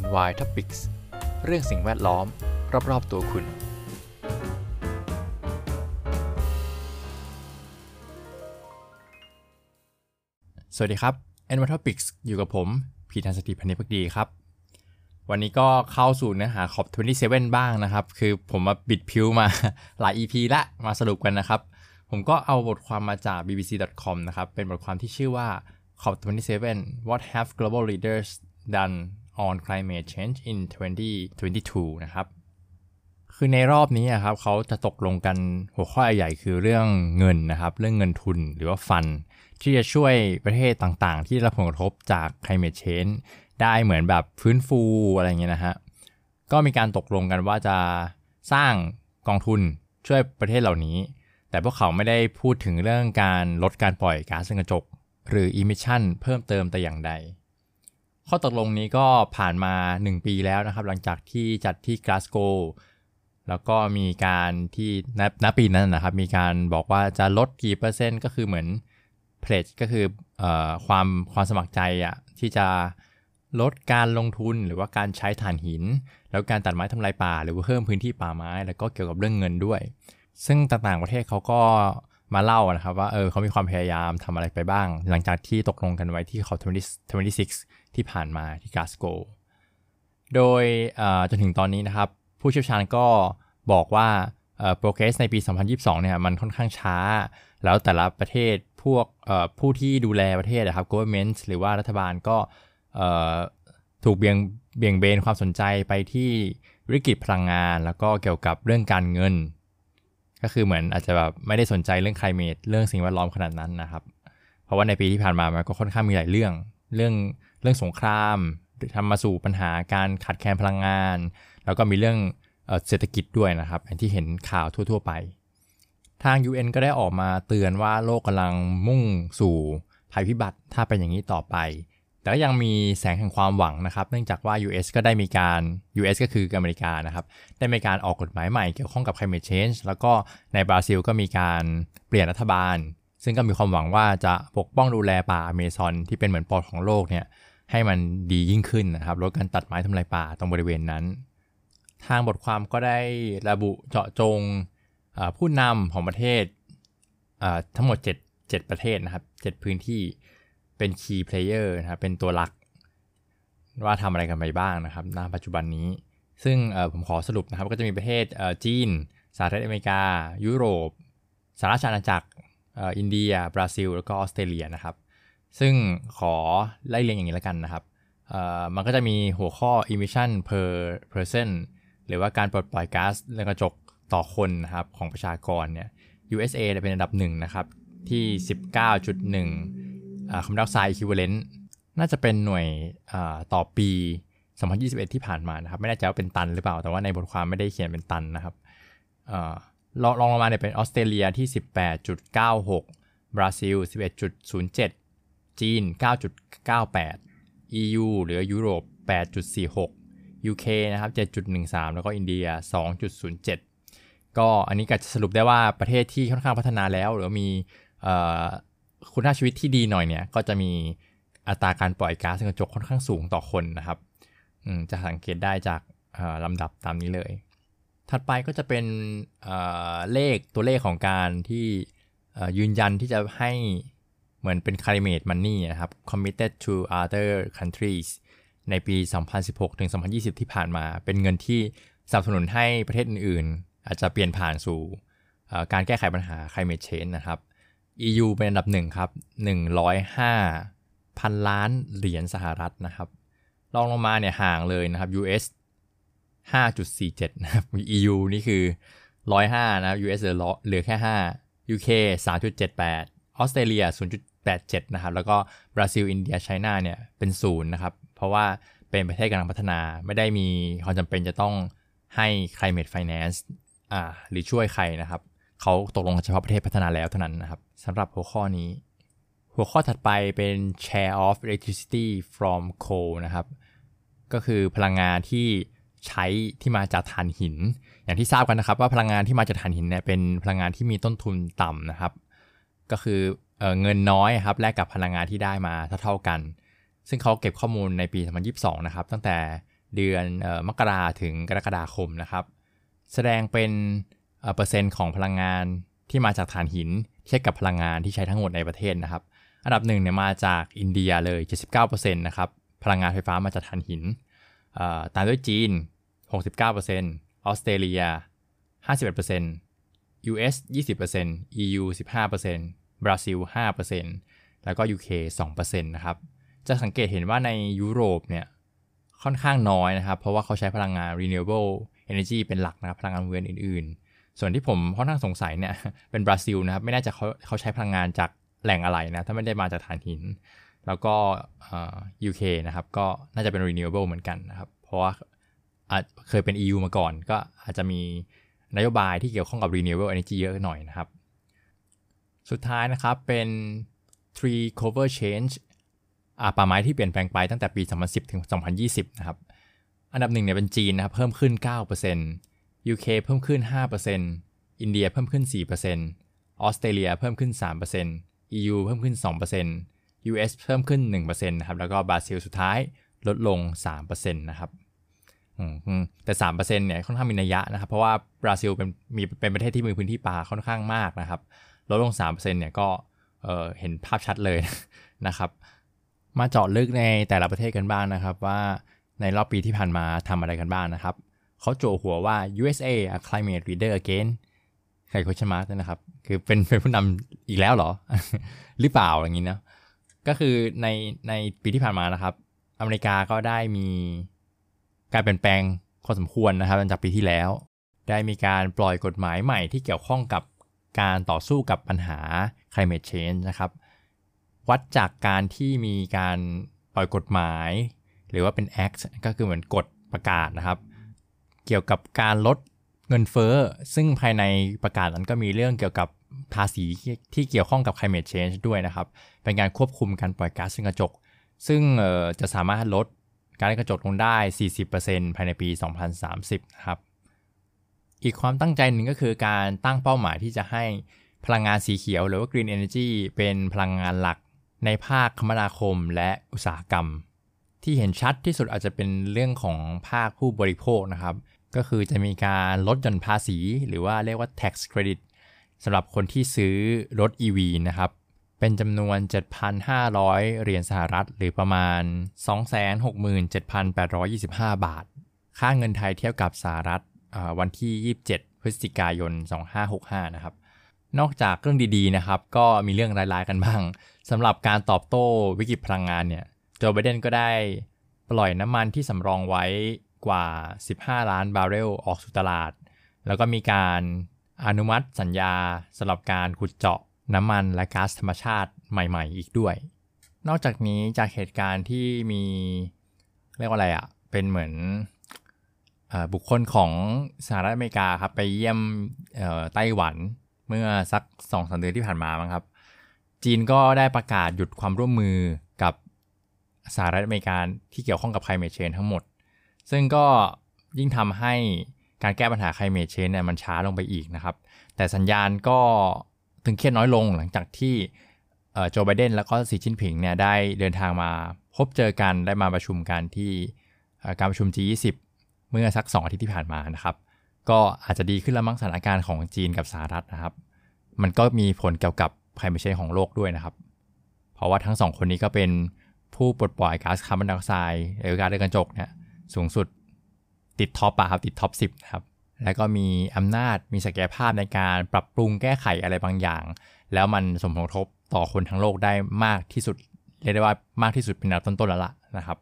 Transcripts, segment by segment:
NY Topics เรื่องสิ่งแวดล้อม รอบๆตัวคุณ สวัสดีครับ NY Topics อยู่กับผม พีทันสติพันธิพักดีครับ วันนี้ก็เข้าสู่เนื้อหาขอบ 27 บ้างนะครับ คือผมมาบิดพิวมาหลาย EP ละ มาสรุปกันนะครับ ผมก็เอาบทความมาจาก bbc.com นะครับ เป็นบทความที่ชื่อว่า COP27 What have global leaders done on climate change in 2022 นะครับ คือในรอบนี้ครับเขาจะตกลงกันหัวข้อใหญ่คือเรื่องเงินนะครับ เรื่องเงินทุนหรือว่าฟัน ที่จะช่วยประเทศต่างๆ ที่รับผลกระทบจาก climate change ได้เหมือนแบบฟื้นฟูอะไรเงี้ยนะฮะ ก็มีการตกลงกันว่าจะสร้างกองทุนช่วยประเทศเหล่านี้ แต่พวกเขาไม่ได้พูดถึงเรื่องการลดการปล่อยก๊าซเรือนกระจก หรือ emission เพิ่มเติมแต่อย่างใด ข้อตกลงนี้ก็ผ่านมา 1 ปีแล้วนะครับ หลังจากที่จัดที่กลาสโกแล้วก็มีการที่ณณปีนั้นนะครับ มีการบอกว่าจะลดกี่เปอร์เซ็นต์ก็คือเหมือนเพล e ก็คืออความความสมัครใจอะที่จะลดการลงทุนหรือว่าการใช้ถ่านหิน แล้วการตัดไม้ทำลายป่า หรือว่าเพิ่มพื้นที่ป่าไม้ แล้วก็เกี่ยวกับเรื่องเงินด้วย ซึ่งต่างๆประเทศเขาก็ มาเล่านะครับว่าเออเขามีความพยายามทำอะไรไปบ้าง หลังจากที่ตกลงกันไว้ที่เขา26 ที่ผ่านมาที่กาสโก โดยจนถึงตอนนี้นะครับ ผู้เชี่ยวชาญก็บอกว่าโปรเกรสในปี 2022 เนี่ยมันค่อนข้างช้า แล้วแต่ละประเทศพวกผู้ที่ดูแลประเทศนะครับ government หรือว่ารัฐบาลก็ถูกเบี่ยงเบี่ยงเบนความสนใจไปที่วิกฤตพลังงาน แล้วก็เกี่ยวกับเรื่องการเงิน ก็คือเหมือนอาจจะแบบไม่ได้สนใจเรื่อง climate เรื่องสิ่งแวดล้อมขนาดนั้นนะครับ เพราะว่าในปีที่ผ่านมามันก็ค่อนข้างมีหลายเรื่อง เรื่องเรื่องสงครามทำมาสู่ปัญหาการขาดแคลนพลังงาน แล้วก็มีเรื่องเศรษฐกิจด้วยนะครับอย่างที่เห็นข่าวทั่ว ๆ ไป ทาง UN ก็ได้ออกมาเตือนว่าโลกกำลังมุ่งสู่ภัยพิบัติถ้าเป็นอย่างนี้ต่อไป แต่ก็ยังมีแสงแห่งความหวังนะครับ เนื่องจากว่า US ก็ได้มีการ US ก็คืออเมริกานะครับ ได้มีการออกกฎหมายใหม่เกี่ยวข้องกับ climate change แล้วก็ในบราซิลก็มีการเปลี่ยนรัฐบาล ซึ่งก็มีความหวังว่าจะปกป้องดูแลป่าอเมซอนที่เป็นเหมือนปอดของโลกเนี่ยให้มันดียิ่งขึ้นนะครับ ลดการตัดไม้ทำลายป่าตรงบริเวณนั้น ทางบทความก็ได้ระบุเจาะจงผู้นำของประเทศทั้งหมด 7 7 ประเทศนะครับ 7 พื้นที่ เป็น key player นะครับเป็นตัวหลัก ว่าทำอะไรกันไปบ้างนะครับณปัจจุบันนี้ ซึ่งผมขอสรุปนะครับก็จะมีประเทศจีนสหรัฐอเมริกา ยุโรปสหราชอาณาจักรอินเดีย บราซิล แล้วก็ออสเตรเลียนะครับ ซึ่งขอไล่เรียงอย่างนี้แล้วกันนะครับมันก็จะมีหัวข้อ emission per person หรือว่าการปลดปล่อยก๊าซเรือนกระจกต่อคนนะครับของประชากรเนี่ย USA เป็นอันดับหนึ่งนะครับที่ 19.1 คาร์บอนไดออกไซด์ equivalent น่าจะเป็นหน่วยต่อปี 2021 ที่ผ่านมานะครับ ไม่แน่ใจว่าเป็นตันหรือเปล่า แต่ว่าในบทความไม่ได้เขียนเป็นตันนะครับลองลงมาเนี่ยเป็นออสเตรเลียที่ 18.96 บราซิล 11.07 จีน 9.98 EU หรือยุโรป 8.46 UK นะครับ 7.13 แล้วก็อินเดีย 2.07 ก็อันนี้ก็จะสรุปได้ว่าประเทศที่ค่อนข้างพัฒนาแล้ว หรือมี คุณภาพชีวิตที่ดีหน่อยเนี่ย ก็จะมีอัตราการปล่อยก๊าซเรือนกระจกค่อนข้างสูงต่อคนนะครับจะสังเกตได้จากลำดับตามนี้เลย ถัดไปก็จะเป็นเลขตัวเลขของการที่ยืนยันที่จะให้เหมือนเป็น climate money นะครับ committed to other countries ในปี 2016 ถึง 2020 ที่ผ่านมา เป็นเงินที่สนับสนุนให้ประเทศอื่นๆ อาจจะเปลี่ยนผ่านสู่การแก้ไขปัญหา climate change นะครับ EU เป็นอันดับหนึ่งครับ 105 พันล้านเหรียญสหรัฐนะครับรองลงมาเนี่ยห่างเลยนะครับ US 5.47 นะครับ EU นี่คือ 105 นะครับ US เหลือเหลือแค่ 5 UK 3.78 ออสเตรเลีย87 นะครับ แล้วก็บราซิล อินเดียไชน่าเนี่ยเป็นศูนย์นะครับ เพราะว่าเป็นประเทศกำลังพัฒนา ไม่ได้มีความจำเป็นจะต้องให้ climate finance อ่าหรือช่วยใครนะครับ เขาตกลงเฉพาะประเทศพัฒนาแล้วเท่านั้นนะครับสำหรับหัวข้อนี้ หัวข้อถัดไปเป็น share of electricity from coal นะครับ ก็คือพลังงานที่ใช้ที่มาจากถ่านหิน อย่างที่ทราบกันนะครับ ว่าพลังงานที่มาจากถ่านหินเนี่ยเป็นพลังงานที่มีต้นทุนต่ำนะครับ ก็คือเงินน้อยครับแลกกับพลังงานที่ได้มาเท่าๆกัน ซึ่งเขาเก็บข้อมูลในปี 2022 นะครับ ตั้งแต่เดือนมกราถึงกรกฎาคมนะครับ แสดงเป็น เปอร์เซ็นต์ของพลังงานที่มาจากถ่านหินเทียบกับพลังงานที่ใช้ทั้งหมดในประเทศนะครับ อันดับหนึ่งเนี่ยมาจากอินเดียเลย 79%นะครับ พลังงานไฟฟ้ามาจากถ่านหิน ตามด้วยจีน 69%ออสเตรเลีย 51% US 20% EU 15%บราซิล 5%แล้วก็ UK 2%นะครับ จะสังเกตเห็นว่าในยุโรปเนี่ยค่อนข้างน้อยนะครับ เพราะว่าเขาใช้พลังงาน renewable energy เป็นหลักนะครับ พลังงานเวียนอื่นๆ ส่วนที่ผมค่อนข้างสงสัยเนี่ยเป็นบราซิลนะครับ ไม่แน่ใจเขาเขาใช้พลังงานจากแหล่งอะไรนะ ถ้าไม่ได้มาจากถ่านหิน แล้วก็ UK นะครับ ก็น่าจะเป็น renewable เหมือนกันนะครับ เพราะว่าเคยเป็น EU มาก่อน ก็อาจจะมีนโยบายที่เกี่ยวข้องกับ renewable energy เยอะหน่อยนะครับ สุดท้ายนะครับเป็น tree cover change ป่าไม้ที่เปลี่ยนแปลงไปตั้งแต่ปี 2010 ถึง 2020 นะครับ อันดับหนึ่งเนี่ยเป็นจีนนะครับ เพิ่มขึ้น 9% UK เพิ่มขึ้น 5%อินเดียเพิ่มขึ้น 4%ออสเตรเลียเพิ่มขึ้น 3% EU เพิ่มขึ้น 2% US เพิ่มขึ้น 1%นะครับ แล้วก็บราซิลสุดท้ายลดลง 3%นะครับแต่3%เนี่ยค่อนข้างมีนัยยะนะครับ เพราะว่าบราซิลเป็นมีเป็นประเทศที่มีพื้นที่ป่าค่อนข้างมากนะครับ ลดลง 3%เนี่ยก็เเห็นภาพชัดเลยนะครับ มาเจาะลึกในแต่ละประเทศกันบ้างนะครับ ว่าในรอบปีที่ผ่านมาทำอะไรกันบ้างนะครับ เขาโจหัวว่า USA a climate leader again ใครโคชมาร์นะครับ คือเป็นเป็นผู้นำอีกแล้วเหรอ หรือเปล่าอย่างนี้นะ ก็คือในในปีที่ผ่านมานะครับ อเมริกาก็ได้มีการเปลี่ยนแปลงพอสมควรนะครับหลังจากปีที่แล้ว ได้มีการปล่อยกฎหมายใหม่ที่เกี่ยวข้องกับการต่อสู้กับปัญหา climate change นะครับ วัดจากการที่มีการปล่อยกฎหมาย หรือว่าเป็น act ก็คือเหมือนกฎประกาศนะครับ เกี่ยวกับการลดเงินเฟ้อ ซึ่งภายในประกาศนั้นก็มีเรื่องเกี่ยวกับภาษีที่เกี่ยวข้องกับ climate change ด้วยนะครับ เป็นการควบคุมการปล่อยก๊าซเรือนกระจก ซึ่งจะสามารถลดการกระจกลงได้ 40%ภายในปี 2030 นะครับ อีกความตั้งใจหนึ่งก็คือการตั้งเป้าหมายที่จะให้พลังงานสีเขียวหรือว่า green energy เป็นพลังงานหลักในภาคคมนาคมและอุตสาหกรรม ที่เห็นชัดที่สุดอาจจะเป็นเรื่องของภาคผู้บริโภคนะครับ ก็คือจะมีการลดหย่อนภาษี หรือว่าเรียกว่า tax credit สำหรับคนที่ซื้อรถ EV นะครับ เป็นจำนวน 7,500 เหรียญสหรัฐ หรือประมาณ 267,825 บาท ค่าเงินไทยเทียบกับสหรัฐวันที่ 27 พฤศจิกายน 2565 นะครับ นอกจากเรื่องดีๆ นะครับ ก็มีเรื่องร้ายๆ กันบ้างสำหรับการตอบโต้วิกฤตพลังงานเนี่ย โจไบเดนก็ได้ปล่อยน้ำมันที่สำรองไว้กว่า 15 ล้านบาร์เรลออกสู่ตลาด แล้วก็มีการอนุมัติสัญญาสำหรับการขุดเจาะน้ำมันและก๊าซธรรมชาติใหม่ๆ อีกด้วย นอกจากนี้จากเหตุการณ์ที่มีเรียกว่าอะไรอะ่ะ เป็นเหมือนบุคคลของสหรัฐอเมริกาครับไปเยี่ยมไต้หวันเมื่อสักสองสาเดือนที่ผ่านมามั้งครับ จีนก็ได้ประกาศหยุดความร่วมมือกับ สหรัฐอเมริกาที่เกี่ยวข้องกับ climate change ทั้งหมด ซึ่งก็ยิ่งทำให้การแก้ปัญหา climate change เนี่ยมันช้าลงไปอีกนะครับ แต่สัญญาณก็ถึงเครียดน้อยลงหลังจากที่โจไบเดนแล้วก็สีจิ้นผิงเนี่ยได้เดินทางมาพบเจอกันได้มาประชุมกันที่การประชุม G20 เมื่อสัก 2 อาทิตย์ที่ผ่านมานะครับ ก็อาจจะดีขึ้นแล้วมั้งสถานการณ์ของจีนกับสหรัฐนะครับ มันก็มีผลเกี่ยวกับภัยไม่ใช่ของโลกด้วยนะครับ เพราะว่าทั้งสองคนนี้ก็เป็น ผู้ปลดปล่อยก๊าซคาร์บอนไดออกไซด์หรือก๊าซเรือนกระจกเนี่ยสูงสุดติด top อะครับติด top 10 นะครับ แล้วก็มีอำนาจมีศักยภาพในการปรับปรุงแก้ไขอะไรบางอย่าง แล้วมันสมผลกระทบต่อคนทั้งโลกได้มากที่สุด เรียกได้ว่ามากที่สุดเป็นอันดับต้นๆแล้วล่ะนะครับ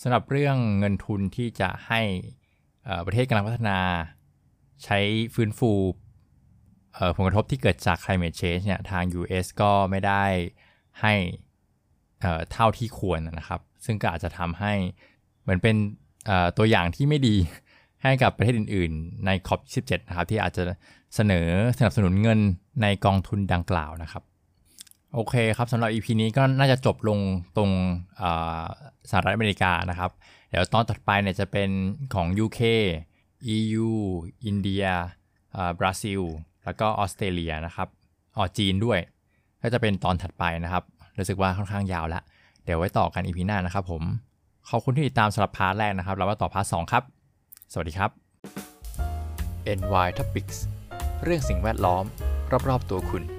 สำหรับเรื่องเงินทุนที่จะให้ประเทศกำลังพัฒนาใช้ฟื้นฟูผลกระทบที่เกิดจาก climate change เนี่ยทาง US ก็ไม่ได้ให้ เท่าที่ควรนะครับ ซึ่งก็อาจจะทำให้เหมือนเป็นตัวอย่างที่ไม่ดีให้กับประเทศอื่น ๆ ใน COP27 นะครับ ที่อาจจะเสนอสนับสนุนเงินในกองทุนดังกล่าวนะครับ โอเคครับสำหรับ EP นี้ก็น่าจะจบลงตรงสหรัฐอเมริกานะครับ เดี๋ยวตอนถัดไปเนี่ยจะเป็นของ UK EU อินเดียบราซิล แล้วก็ออสเตรเลียนะครับอ๋อจีนด้วย ก็จะเป็นตอนถัดไปนะครับ รู้สึกว่าค่อนข้างยาวแล้วเดี๋ยวไว้ต่อกัน EP หน้านะครับผม ขอบคุณที่ติดตามสำหรับ part แรกนะครับแล้วมาต่อ part สองครับ สวัสดีครับ NY Topics เรื่องสิ่งแวดล้อม รอบๆตัวคุณ